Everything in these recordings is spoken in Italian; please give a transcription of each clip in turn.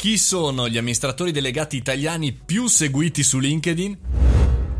Chi sono gli amministratori delegati italiani più seguiti su LinkedIn?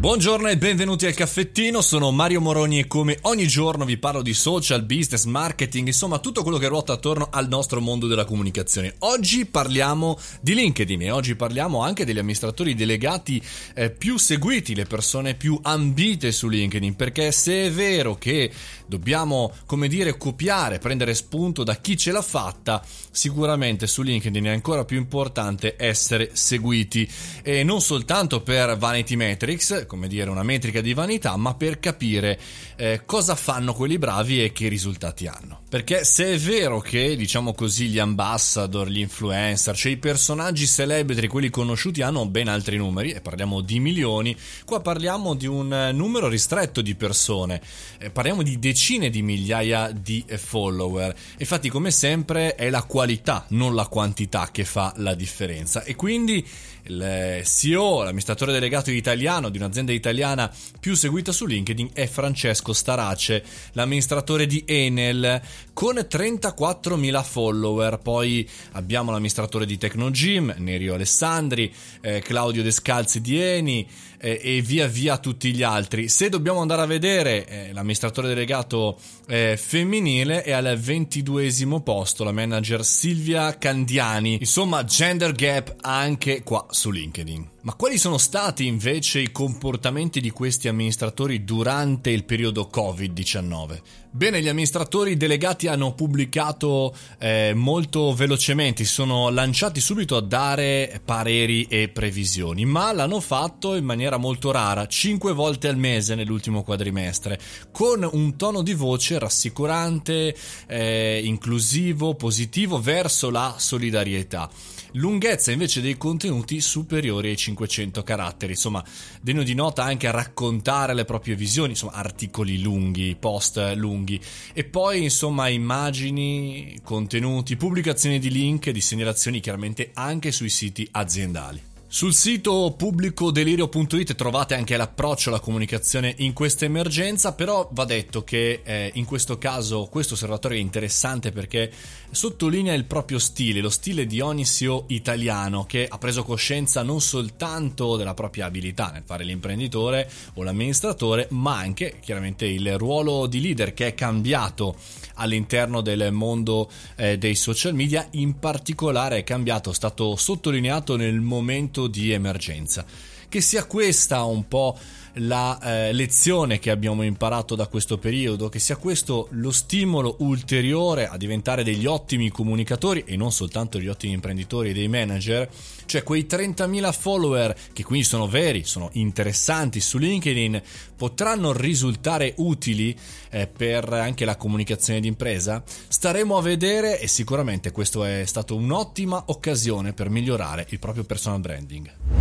Buongiorno e benvenuti al caffettino, sono Mario Moroni e come ogni giorno vi parlo di social, business, marketing, insomma tutto quello che ruota attorno al nostro mondo della comunicazione. Oggi parliamo di LinkedIn e oggi parliamo anche degli amministratori delegati eh, più seguiti, le persone più ambite su LinkedIn, perché se è vero che dobbiamo, come dire, copiare, prendere spunto da chi ce l'ha fatta, sicuramente su LinkedIn è ancora più importante essere seguiti e non soltanto per vanity metrics, come dire, una metrica di vanità, ma per capire eh, cosa fanno quelli bravi e che risultati hanno. Perché se è vero che, diciamo così, gli ambassador, gli influencer, cioè i personaggi celebri, quelli conosciuti, hanno ben altri numeri, e parliamo di milioni, qua parliamo di un eh, numero ristretto di persone, eh, parliamo di decine di migliaia di eh, follower. Infatti, come sempre, è la qualità, non la quantità che fa la differenza. E quindi il CEO, l'amministratore delegato italiano di un'azienda italiana più seguita su LinkedIn è Francesco Starace, l'amministratore di Enel con 34.000 follower. Poi abbiamo l'amministratore di Tecnogym, Nerio Alessandri, eh, Claudio Descalzi di Eni eh, e via via tutti gli altri. Se dobbiamo andare a vedere eh, l'amministratore delegato eh, femminile è al 22 posto, la manager Silvia Candiani. Insomma, gender gap anche qua su LinkedIn. Ma quali sono stati invece i comportamenti di questi amministratori durante il periodo Covid-19? Bene, gli amministratori delegati hanno pubblicato eh, molto velocemente, si sono lanciati subito a dare pareri e previsioni, ma l'hanno fatto in maniera molto rara, 5 volte al mese nell'ultimo quadrimestre, con un tono di voce rassicurante, eh, inclusivo, positivo verso la solidarietà. Lunghezza invece dei contenuti superiori ai 500 caratteri, insomma, degno di nota anche a raccontare le proprie visioni, insomma, articoli lunghi, post lunghi e poi, insomma, immagini, contenuti, pubblicazioni di link, di segnalazioni chiaramente anche sui siti aziendali. Sul sito pubblicodelirio.it trovate anche l'approccio alla comunicazione in questa emergenza, però va detto che eh, in questo caso questo osservatorio è interessante perché sottolinea il proprio stile, lo stile di ogni CEO italiano che ha preso coscienza non soltanto della propria abilità nel fare l'imprenditore o l'amministratore, ma anche chiaramente il ruolo di leader che è cambiato all'interno del mondo eh, dei social media, in particolare è cambiato, è stato sottolineato nel momento di emergenza. Che sia questa un po' la eh, lezione che abbiamo imparato da questo periodo, che sia questo lo stimolo ulteriore a diventare degli ottimi comunicatori e non soltanto degli ottimi imprenditori e dei manager, cioè quei 30.000 follower che quindi sono veri, sono interessanti su LinkedIn, potranno risultare utili eh, per anche la comunicazione d'impresa? Staremo a vedere e sicuramente questa è stata un'ottima occasione per migliorare il proprio personal branding.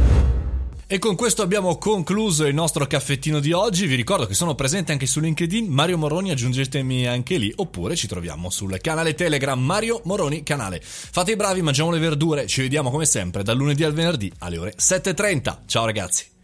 E con questo abbiamo concluso il nostro caffettino di oggi. Vi ricordo che sono presente anche su LinkedIn. Mario Moroni, aggiungetemi anche lì. Oppure ci troviamo sul canale Telegram Mario Moroni Canale. Fate i bravi, mangiamo le verdure. Ci vediamo come sempre dal lunedì al venerdì alle ore 7.30. Ciao ragazzi.